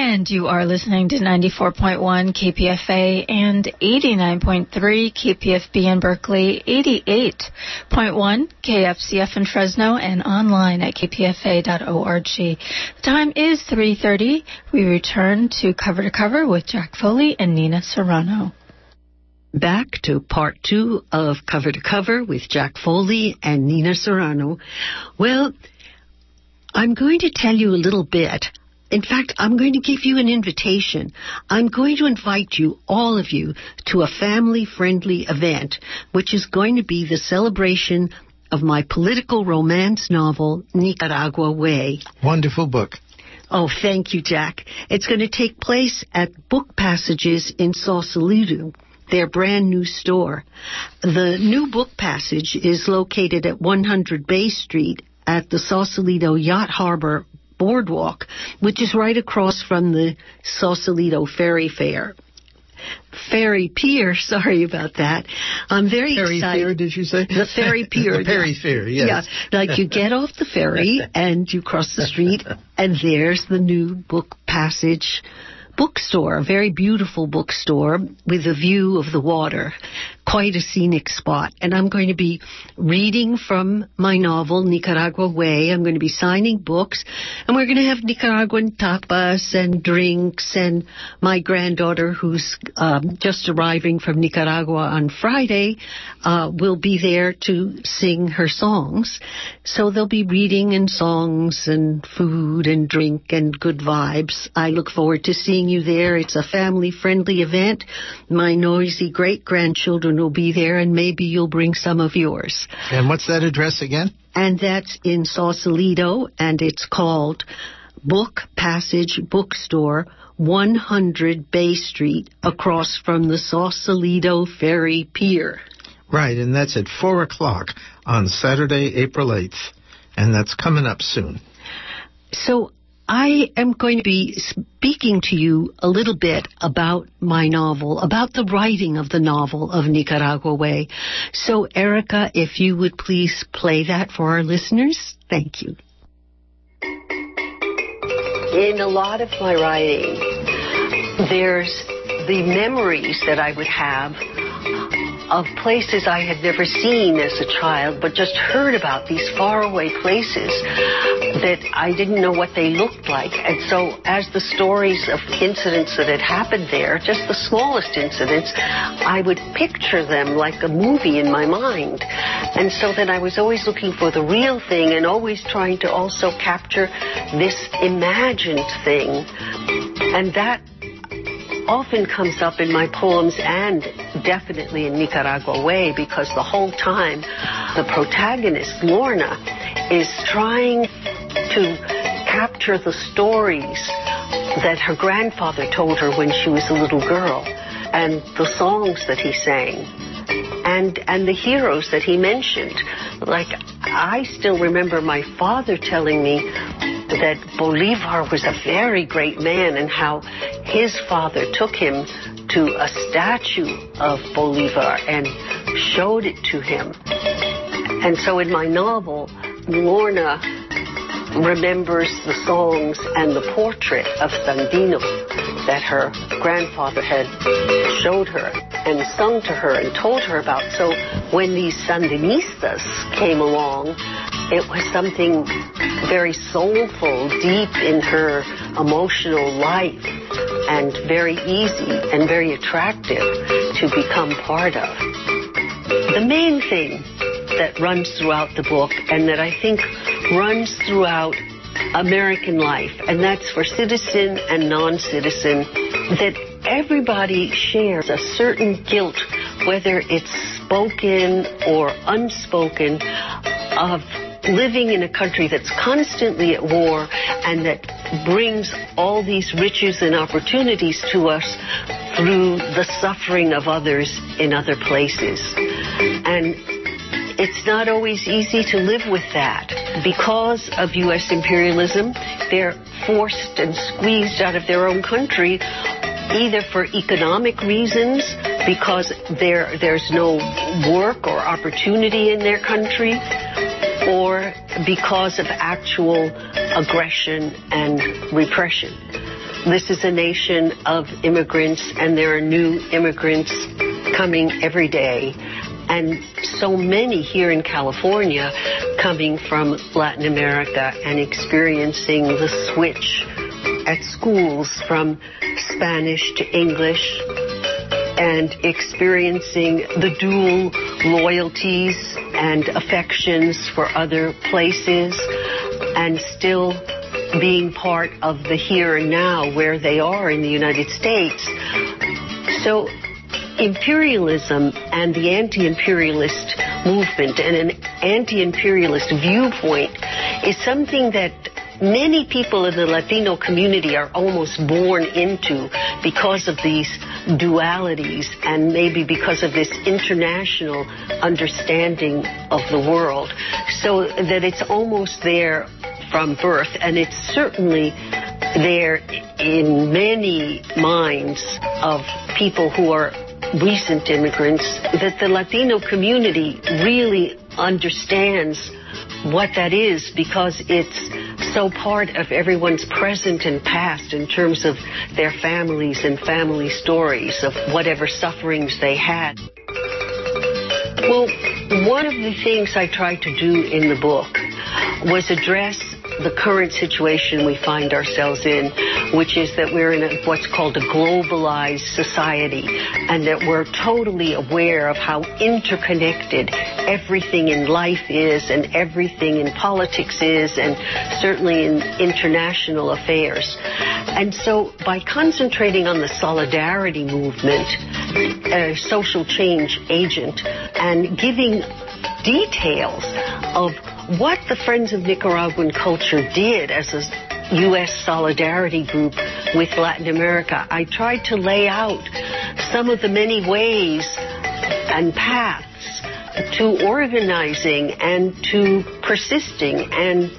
And you are listening to 94.1 KPFA and 89.3 KPFB in Berkeley, 88.1 KFCF in Fresno, and online at kpfa.org. The time is 3.30. We return to Cover to Cover with Jack Foley and Nina Serrano. Back to part two of Cover to Cover with Jack Foley and Nina Serrano. Well, I'm going to tell you a little bit in fact, I'm going to give you an invitation. I'm going to invite you, all of you, to a family friendly event, which is going to be the celebration of my political romance novel, Nicaragua Way. Wonderful book. Oh, thank you, Jack. It's going to take place at Book Passages in Sausalito, their brand new store. The new Book Passage is located at 100 Bay Street at the Sausalito Yacht Harbor boardwalk, which is right across from the Sausalito Ferry Fair. Ferry Pier, sorry about that. I'm very ferry excited. Pier, did you say? The Ferry Pier. the Ferry. Pier, yes. Yeah, like you get off the ferry and you cross the street, and there's the new book passage bookstore, a very beautiful bookstore with a view of the water quite a scenic spot. And I'm going to be reading from my novel, Nicaragua Way. I'm going to be signing books. And we're going to have Nicaraguan tapas and drinks. And my granddaughter, who's um, just arriving from Nicaragua on Friday, uh, will be there to sing her songs. So there'll be reading and songs and food and drink and good vibes. I look forward to seeing you there. It's a family friendly event. My noisy great grandchildren will be there, and maybe you'll bring some of yours. And what's that address again? And that's in Sausalito, and it's called Book Passage Bookstore, 100 Bay Street, across from the Sausalito Ferry Pier. Right, and that's at 4 o'clock on Saturday, April 8th. And that's coming up soon. So I am going to be speaking to you a little bit about my novel, about the writing of the novel of Nicaragua Way. So, Erica, if you would please play that for our listeners. Thank you. In a lot of my writing, there's the memories that I would have of places I had never seen as a child, but just heard about these faraway places that I didn't know what they looked like. And so, as the stories of incidents that had happened there, just the smallest incidents, I would picture them like a movie in my mind. And so then I was always looking for the real thing and always trying to also capture this imagined thing. And that often comes up in my poems and definitely in Nicaragua Way because the whole time the protagonist, Lorna, is trying to capture the stories that her grandfather told her when she was a little girl and the songs that he sang and and the heroes that he mentioned. Like I still remember my father telling me that Bolivar was a very great man and how his father took him to a statue of Bolivar and showed it to him. And so in my novel, Lorna remembers the songs and the portrait of Sandino that her grandfather had showed her and sung to her and told her about. So when these Sandinistas came along, it was something very soulful, deep in her emotional life, and very easy and very attractive to become part of. The main thing that runs throughout the book and that I think runs throughout American life, and that's for citizen and non citizen, that everybody shares a certain guilt, whether it's spoken or unspoken, of living in a country that's constantly at war and that brings all these riches and opportunities to us through the suffering of others in other places. And it's not always easy to live with that. Because of U.S. imperialism, they're forced and squeezed out of their own country either for economic reasons, because there, there's no work or opportunity in their country, or because of actual aggression and repression. this is a nation of immigrants, and there are new immigrants coming every day. And so many here in California coming from Latin America and experiencing the switch at schools from Spanish to English and experiencing the dual loyalties and affections for other places and still being part of the here and now where they are in the United States. So imperialism and the anti-imperialist movement and an anti-imperialist viewpoint is something that many people in the Latino community are almost born into because of these dualities and maybe because of this international understanding of the world. So that it's almost there from birth, and it's certainly there in many minds of people who are recent immigrants that the Latino community really understands what that is because it's so part of everyone's present and past in terms of their families and family stories of whatever sufferings they had. Well, one of the things I tried to do in the book was address the current situation we find ourselves in, which is that we're in a, what's called a globalized society, and that we're totally aware of how interconnected everything in life is, and everything in politics is, and certainly in international affairs. And so, by concentrating on the solidarity movement, a social change agent, and giving details of what the Friends of Nicaraguan Culture did as a U.S. solidarity group with Latin America, I tried to lay out some of the many ways and paths to organizing and to persisting. And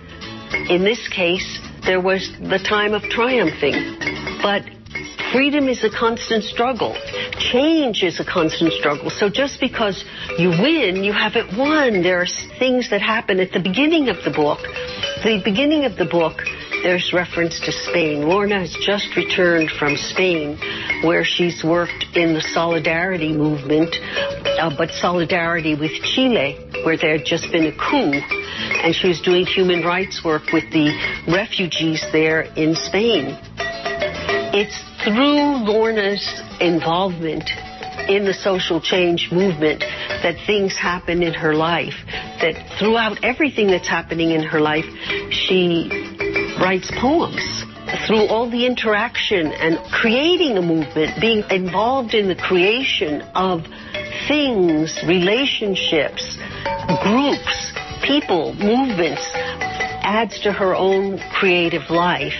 in this case, there was the time of triumphing. But freedom is a constant struggle. Change is a constant struggle. So just because you win, you haven't won. There are things that happen at the beginning of the book. The beginning of the book, there's reference to Spain. Lorna has just returned from Spain, where she's worked in the solidarity movement, uh, but solidarity with Chile, where there had just been a coup, and she was doing human rights work with the refugees there in Spain. It's through Lorna's involvement in the social change movement that things happen in her life. That throughout everything that's happening in her life, she writes poems. Through all the interaction and creating a movement, being involved in the creation of things, relationships, groups, people, movements, adds to her own creative life.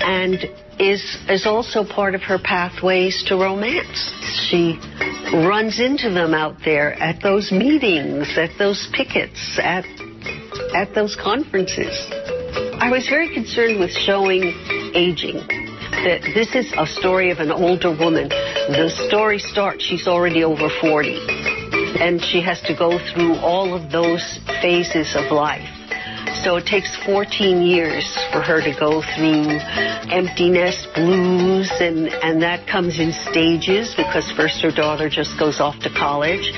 And is is also part of her pathways to romance. She runs into them out there at those meetings, at those pickets, at at those conferences. I was very concerned with showing aging. That this is a story of an older woman. The story starts, she's already over 40. And she has to go through all of those phases of life. So it takes 14 years for her to go through emptiness, blues, and, and that comes in stages because first her daughter just goes off to college,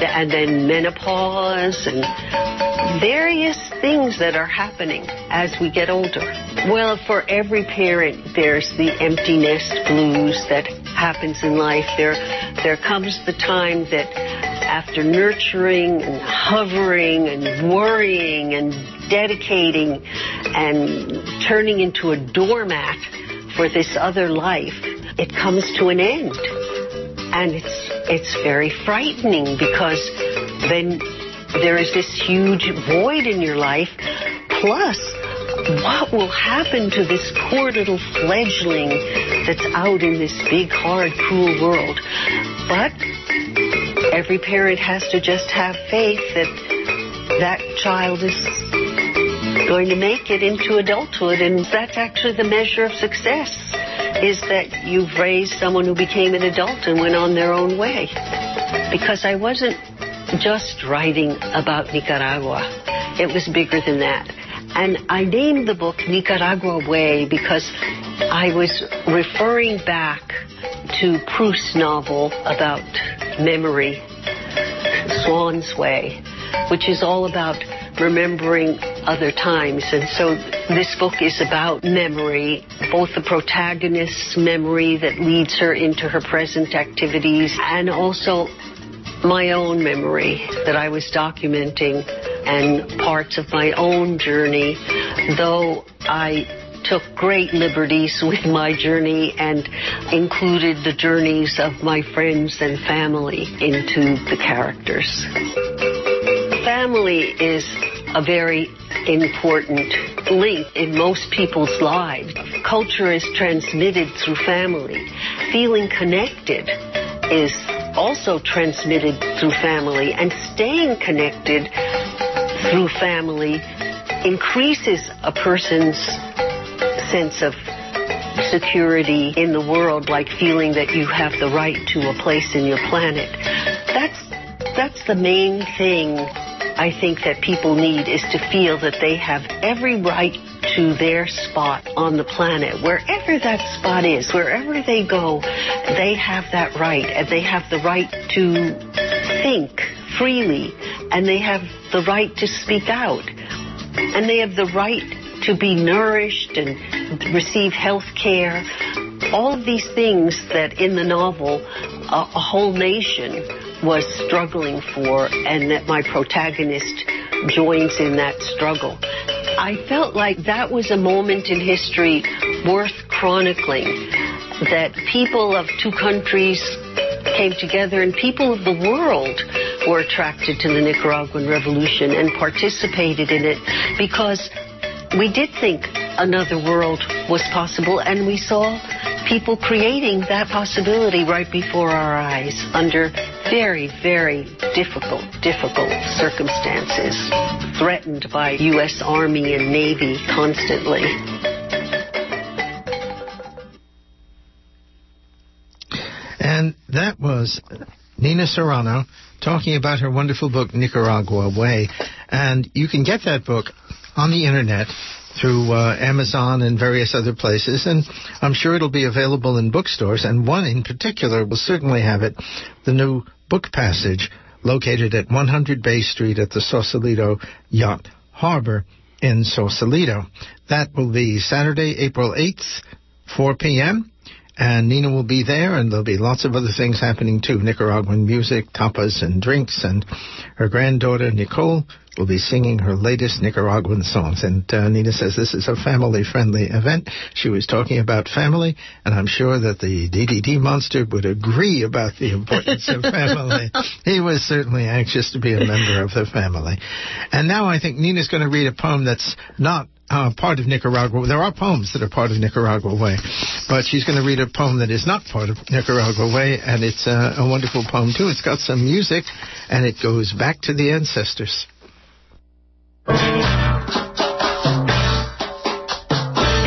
and then menopause, and various things that are happening as we get older. Well, for every parent, there's the emptiness, blues that happens in life. There, there comes the time that after nurturing and hovering and worrying and dedicating and turning into a doormat for this other life, it comes to an end. And it's, it's very frightening because then there is this huge void in your life. Plus, what will happen to this poor little fledgling that's out in this big, hard, cruel world? But every parent has to just have faith that that child is going to make it into adulthood, and that's actually the measure of success. Is that you've raised someone who became an adult and went on their own way. Because I wasn't just writing about Nicaragua. It was bigger than that. And I named the book Nicaragua Way because I was referring back to Proust's novel about memory, Swann's Way, which is all about remembering other times. And so this book is about memory, both the protagonist's memory that leads her into her present activities and also my own memory that I was documenting and parts of my own journey, though I took great liberties with my journey and included the journeys of my friends and family into the characters. Family is a very important link in most people's lives. Culture is transmitted through family. Feeling connected is also transmitted through family, and staying connected through family increases a person's sense of security in the world, like feeling that you have the right to a place in your planet. That's that's the main thing I think that people need is to feel that they have every right to their spot on the planet. Wherever that spot is, wherever they go, they have that right. And they have the right to think freely. And they have the right to speak out. And they have the right to be nourished and receive health care. All of these things that in the novel a, a whole nation was struggling for and that my protagonist joins in that struggle. I felt like that was a moment in history worth chronicling that people of two countries came together and people of the world were attracted to the Nicaraguan Revolution and participated in it because we did think another world was possible and we saw people creating that possibility right before our eyes under very, very difficult, difficult circumstances, threatened by U.S. Army and Navy constantly. And that was Nina Serrano talking about her wonderful book, Nicaragua Way. And you can get that book on the internet through uh, Amazon and various other places, and I'm sure it'll be available in bookstores. And one in particular will certainly have it, the new book passage located at 100 Bay Street at the Sausalito Yacht Harbor in Sausalito. That will be Saturday, April 8th, 4 p.m. And Nina will be there, and there'll be lots of other things happening too Nicaraguan music, tapas, and drinks. And her granddaughter, Nicole, will be singing her latest Nicaraguan songs. And uh, Nina says this is a family friendly event. She was talking about family, and I'm sure that the DDT monster would agree about the importance of family. he was certainly anxious to be a member of the family. And now I think Nina's going to read a poem that's not uh, part of Nicaragua. There are poems that are part of Nicaragua Way, but she's going to read a poem that is not part of Nicaragua Way, and it's uh, a wonderful poem too. It's got some music, and it goes back to the ancestors.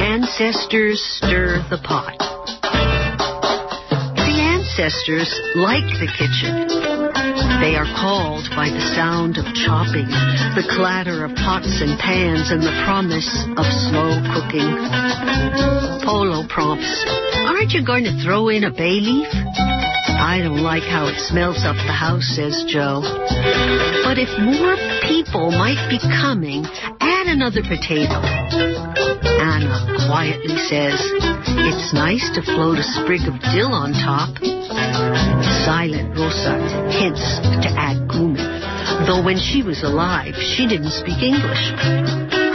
Ancestors stir the pot. The ancestors like the kitchen. They are called by the sound of chopping, the clatter of pots and pans, and the promise of slow cooking. Polo prompts, Aren't you going to throw in a bay leaf? I don't like how it smells up the house, says Joe. But if more people might be coming, add another potato. Anna quietly says, It's nice to float a sprig of dill on top. Silent Rosa hints to add cumin, though when she was alive, she didn't speak English.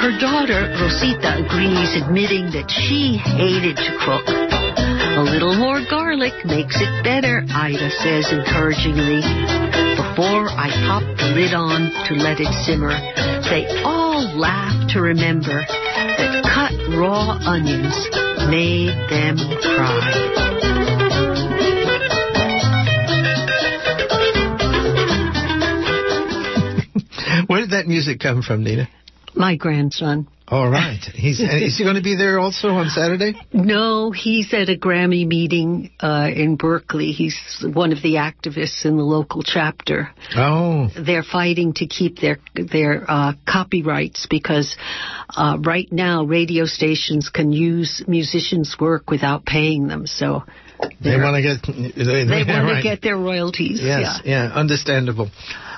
Her daughter, Rosita, agrees, admitting that she hated to cook. A little more garlic makes it better, Ida says encouragingly. Before I pop the lid on to let it simmer, they all laugh to remember that cut raw onions made them cry. Where did that music come from, Nina? My grandson. All right. He's is he going to be there also on Saturday? No, he's at a Grammy meeting uh, in Berkeley. He's one of the activists in the local chapter. Oh. They're fighting to keep their their uh, copyrights because uh, right now radio stations can use musicians' work without paying them. So they want to get they, they want right. to get their royalties. Yes, yeah, yeah understandable.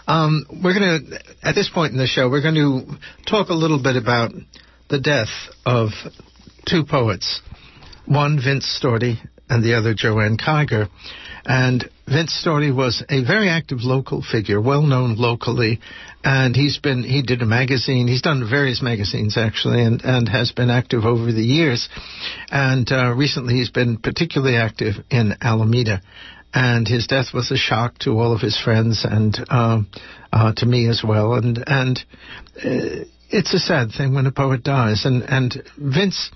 Um, we're going to, at this point in the show, we're going to talk a little bit about the death of two poets, one Vince Storti and the other Joanne Kyger. And Vince Storti was a very active local figure, well known locally, and he's been he did a magazine. He's done various magazines actually, and and has been active over the years. And uh, recently, he's been particularly active in Alameda and his death was a shock to all of his friends and um, uh, to me as well. And and uh, it's a sad thing when a poet dies. And and Vince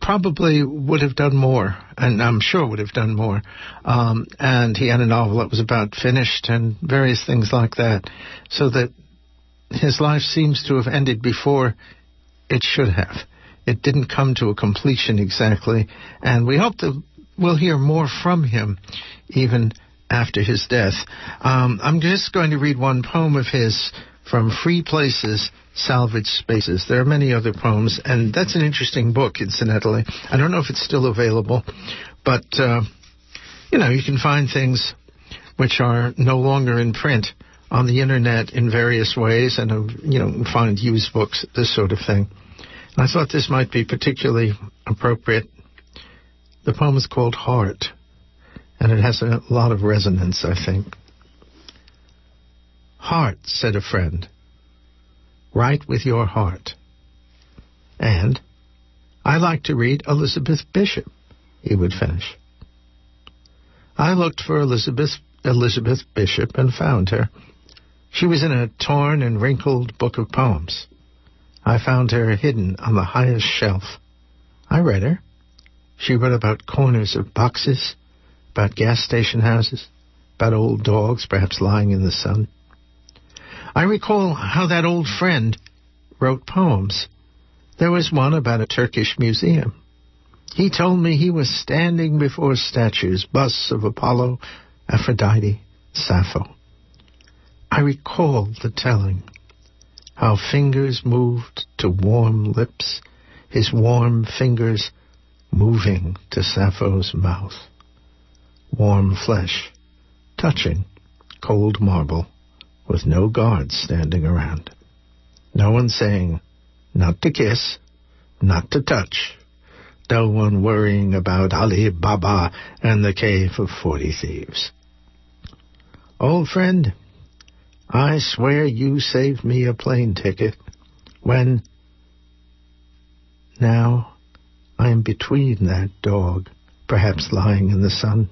probably would have done more, and I'm sure would have done more. Um, and he had a novel that was about finished and various things like that. So that his life seems to have ended before it should have. It didn't come to a completion exactly, and we hope that we'll hear more from him even after his death. Um, I'm just going to read one poem of his from Free Places, Salvage Spaces. There are many other poems, and that's an interesting book, incidentally. I don't know if it's still available, but, uh, you know, you can find things which are no longer in print on the internet in various ways, and, uh, you know, find used books, this sort of thing. And I thought this might be particularly appropriate. The poem is called Heart and it has a lot of resonance, I think. Heart, said a friend. Write with your heart. And I like to read Elizabeth Bishop, he would finish. I looked for Elizabeth, Elizabeth Bishop and found her. She was in a torn and wrinkled book of poems. I found her hidden on the highest shelf. I read her. She wrote about corners of boxes, about gas station houses, about old dogs perhaps lying in the sun. I recall how that old friend wrote poems. There was one about a Turkish museum. He told me he was standing before statues, busts of Apollo, Aphrodite, Sappho. I recall the telling, how fingers moved to warm lips, his warm fingers moving to Sappho's mouth warm flesh, touching cold marble, with no guards standing around. No one saying, not to kiss, not to touch. No one worrying about Ali Baba and the cave of forty thieves. Old friend, I swear you saved me a plane ticket when now I am between that dog, perhaps lying in the sun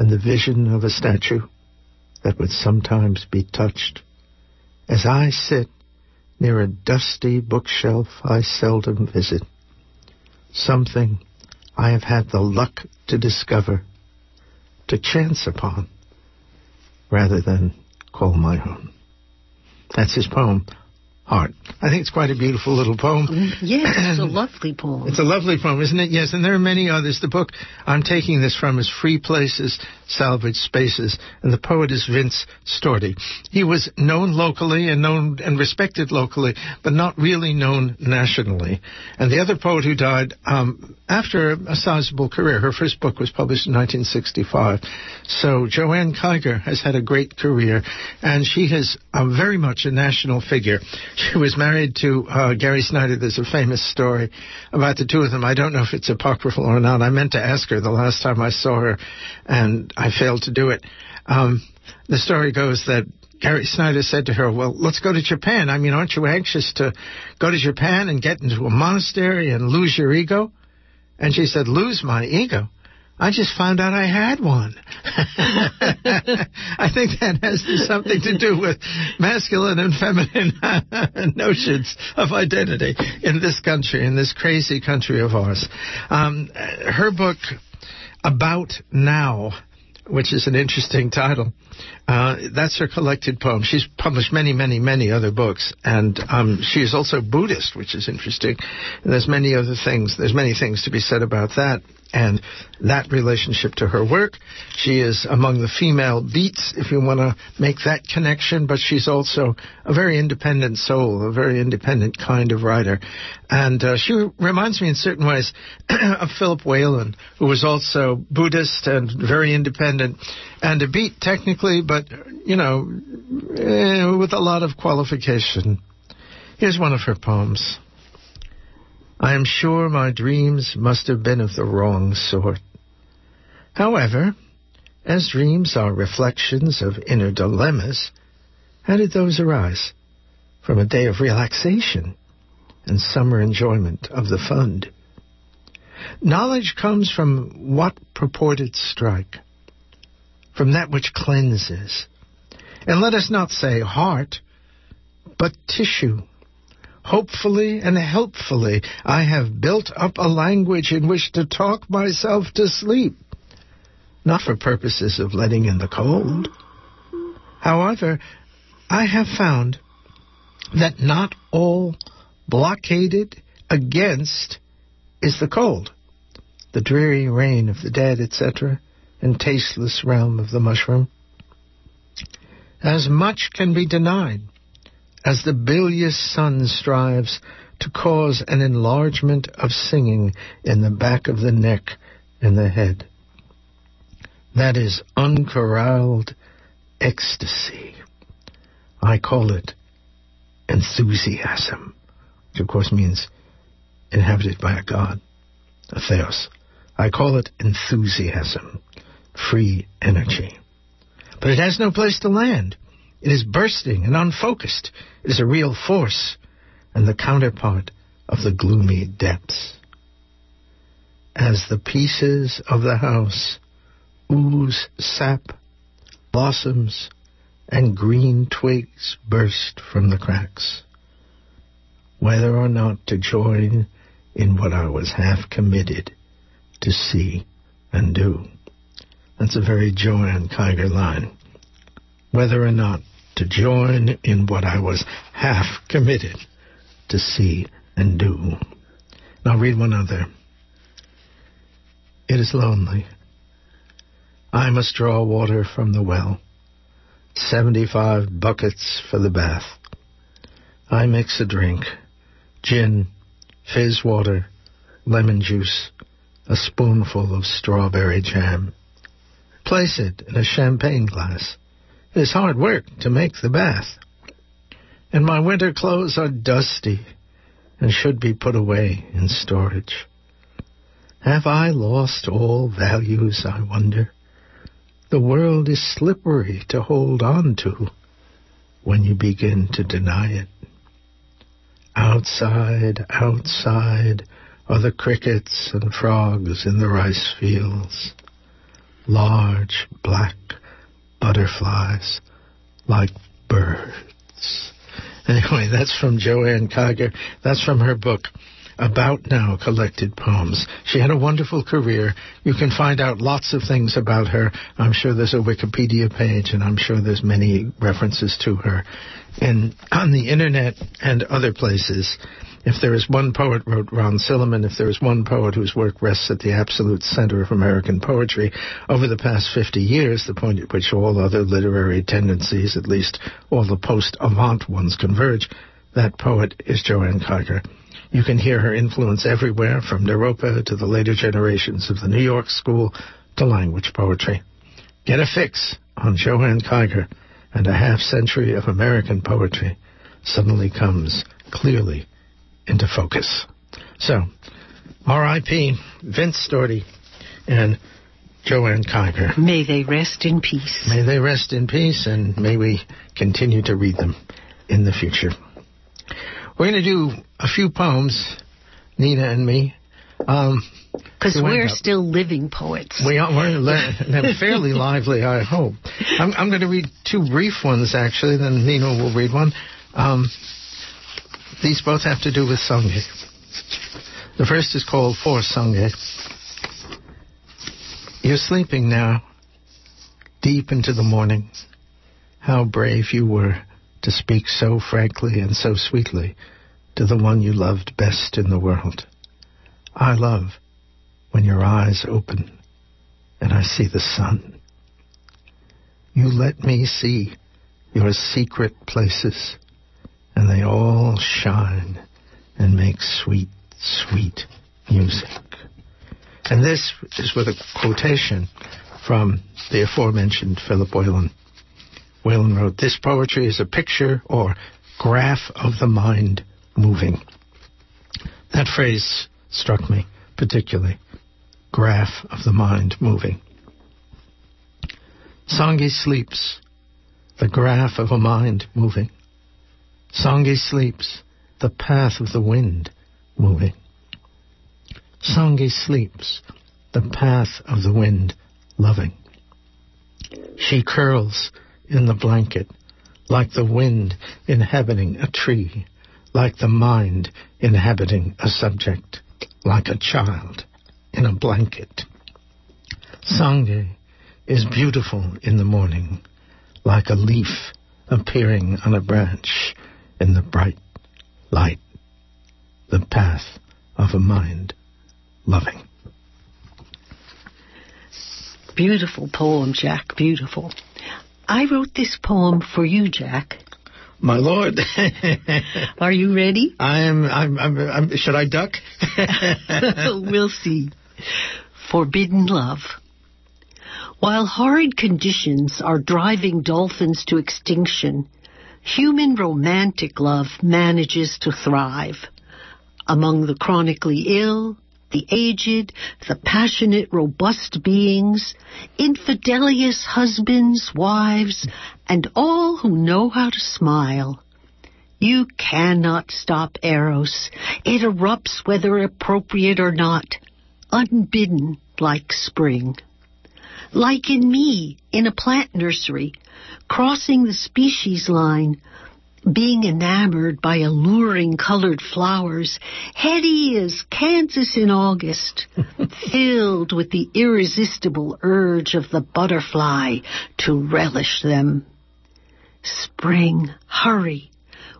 and the vision of a statue that would sometimes be touched. As I sit near a dusty bookshelf I seldom visit, something I have had the luck to discover, to chance upon, rather than call my own. That's his poem, heart. I think it's quite a beautiful little poem. Yes, it's a lovely poem. It's a lovely poem, isn't it? Yes, and there are many others. The book I'm taking this from is Free Places, Salvage Spaces, and the poet is Vince Storti. He was known locally and known and respected locally, but not really known nationally. And the other poet who died um, after a sizable career, her first book was published in 1965. So Joanne Kyger has had a great career, and she is uh, very much a national figure. She was married to uh, Gary Snyder. There's a famous story about the two of them. I don't know if it's apocryphal or not. I meant to ask her the last time I saw her, and I failed to do it. Um, the story goes that Gary Snyder said to her, Well, let's go to Japan. I mean, aren't you anxious to go to Japan and get into a monastery and lose your ego? And she said, Lose my ego? I just found out I had one. I think that has something to do with masculine and feminine notions of identity in this country, in this crazy country of ours. Um, her book, About Now, which is an interesting title. Uh, that's her collected poem. She's published many, many, many other books, and um, she is also Buddhist, which is interesting. And there's many other things. There's many things to be said about that and that relationship to her work. She is among the female beats, if you want to make that connection, but she's also a very independent soul, a very independent kind of writer. And uh, she reminds me in certain ways of Philip Whalen, who was also Buddhist and very independent and a beat technically, but, you know, eh, with a lot of qualification. Here's one of her poems. I am sure my dreams must have been of the wrong sort. However, as dreams are reflections of inner dilemmas, how did those arise? From a day of relaxation and summer enjoyment of the fund. Knowledge comes from what purported strike, from that which cleanses. And let us not say heart, but tissue hopefully and helpfully, I have built up a language in which to talk myself to sleep, not for purposes of letting in the cold. However, I have found that not all blockaded against is the cold, the dreary rain of the dead, etc., and tasteless realm of the mushroom. As much can be denied as the bilious sun strives to cause an enlargement of singing in the back of the neck and the head. That is uncorralled ecstasy. I call it enthusiasm, which of course means inhabited by a god, a theos. I call it enthusiasm, free energy. But it has no place to land. It is bursting and unfocused. It is a real force and the counterpart of the gloomy depths. As the pieces of the house ooze sap, blossoms, and green twigs burst from the cracks. Whether or not to join in what I was half committed to see and do. That's a very Joanne Kyger line. Whether or not to join in what I was half committed to see and do. Now read one other. It is lonely. I must draw water from the well. Seventy-five buckets for the bath. I mix a drink. Gin, fizz water, lemon juice, a spoonful of strawberry jam. Place it in a champagne glass. It is hard work to make the bath. And my winter clothes are dusty and should be put away in storage. Have I lost all values, I wonder? The world is slippery to hold on to when you begin to deny it. Outside, outside are the crickets and frogs in the rice fields. Large, black, butterflies like birds. Anyway, that's from Joanne Kyger. That's from her book, About Now Collected Poems. She had a wonderful career. You can find out lots of things about her. I'm sure there's a Wikipedia page, and I'm sure there's many references to her in, on the internet and other places. If there is one poet, wrote Ron Silliman, if there is one poet whose work rests at the absolute center of American poetry over the past 50 years, the point at which all other literary tendencies, at least all the post-avant ones, converge, that poet is Joanne Kyger. You can hear her influence everywhere, from Naropa to the later generations of the New York School to language poetry. Get a fix on Joanne Kyger, and a half century of American poetry suddenly comes clearly into focus. So, R.I.P. Vince Storti and Joanne Kyger. May they rest in peace. May they rest in peace, and may we continue to read them in the future. We're going to do a few poems, Nina and me. Um, because we're still living poets. We are, we're fairly lively, I hope. I'm, I'm, going to read two brief ones, actually, then Nina will read one. Um, these both have to do with Sangye. The first is called For Sangye. You're sleeping now. deep into the morning. How brave you were to speak so frankly and so sweetly to the one you loved best in the world. I love when your eyes open and I see the sun. You let me see your secret places, and they all shine and make sweet, sweet music. And this is with a quotation from the aforementioned Philip Whalen. Whalen wrote, This poetry is a picture or graph of the mind moving. That phrase struck me particularly. Graph of the mind moving. Sangye sleeps, the graph of a mind moving. Sangye sleeps, the path of the wind moving. Sangye sleeps, the path of the wind loving. She curls in the blanket, like the wind inhabiting a tree, like the mind inhabiting a subject, like a child in a blanket. Sangye is beautiful in the morning, like a leaf appearing on a branch in the bright light, the path of a mind loving. Beautiful poem, Jack. Beautiful. I wrote this poem for you, Jack. My lord. Are you ready? I am. I'm, I'm, I'm, should I duck? we'll see. Forbidden Love. While horrid conditions are driving dolphins to extinction, human romantic love manages to thrive. Among the chronically ill, the aged, the passionate, robust beings, infidelious husbands, wives, and all who know how to smile. You cannot stop Eros. It erupts whether appropriate or not, unbidden like spring like in me in a plant nursery, crossing the species line, being enamored by alluring colored flowers, heady as Kansas in August, filled with the irresistible urge of the butterfly to relish them. Spring, hurry.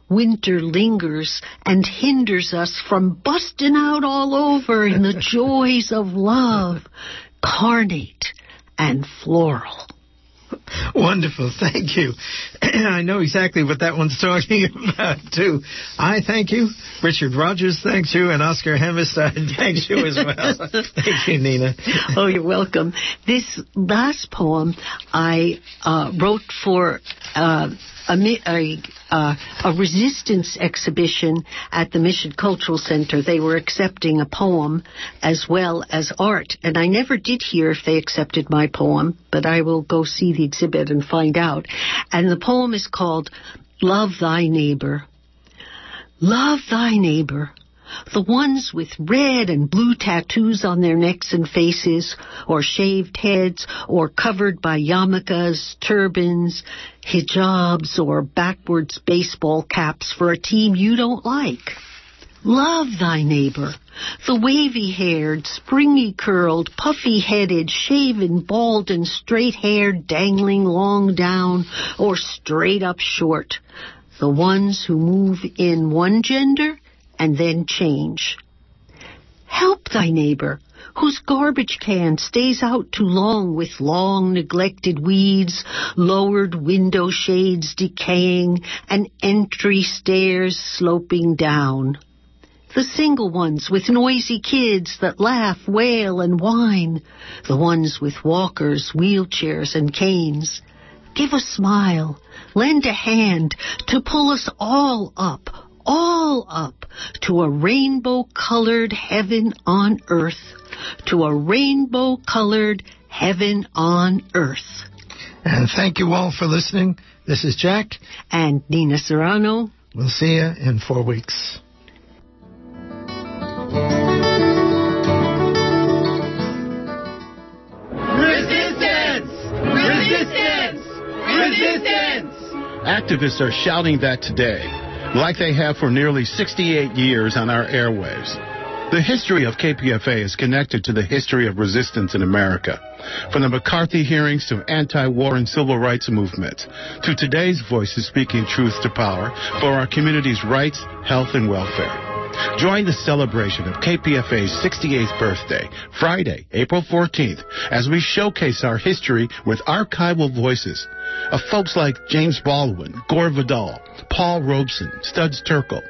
Winter lingers and hinders us from busting out all over in the joys of love, carnate and floral. Wonderful. Thank you. I know exactly what that one's talking about, too. I thank you. Richard Rodgers thanks you, and Oscar Hammerstein thanks you as well. thank you, Nina. Oh, you're welcome. This last poem I uh, wrote for. Uh, a, a, uh, a, resistance exhibition at the Mission Cultural Center. They were accepting a poem as well as art. And I never did hear if they accepted my poem, but I will go see the exhibit and find out. And the poem is called Love Thy Neighbor. Love thy neighbor the ones with red and blue tattoos on their necks and faces, or shaved heads, or covered by yarmulkes, turbans, hijabs, or backwards baseball caps for a team you don't like. Love thy neighbor, the wavy-haired, springy-curled, puffy-headed, shaven, bald, and straight-haired, dangling long down or straight up short. The ones who move in one gender and then change. Help thy neighbor whose garbage can stays out too long with long neglected weeds, lowered window shades decaying, and entry stairs sloping down. The single ones with noisy kids that laugh, wail, and whine. The ones with walkers, wheelchairs, and canes. Give a smile, lend a hand to pull us all up, all up to a rainbow colored heaven on earth, to a rainbow colored heaven on earth. And thank you all for listening. This is Jack. And Nina Serrano. We'll see you in four weeks. Resistance! Resistance! Resistance! Activists are shouting that today like they have for nearly 68 years on our airwaves. The history of KPFA is connected to the history of resistance in America. From the McCarthy hearings to anti-war and civil rights movements, to today's voices speaking truth to power for our community's rights, health, and welfare. Join the celebration of KPFA's 68th birthday, Friday, April 14th, as we showcase our history with archival voices of folks like James Baldwin, Gore Vidal, Paul Robeson, Studs Terkel,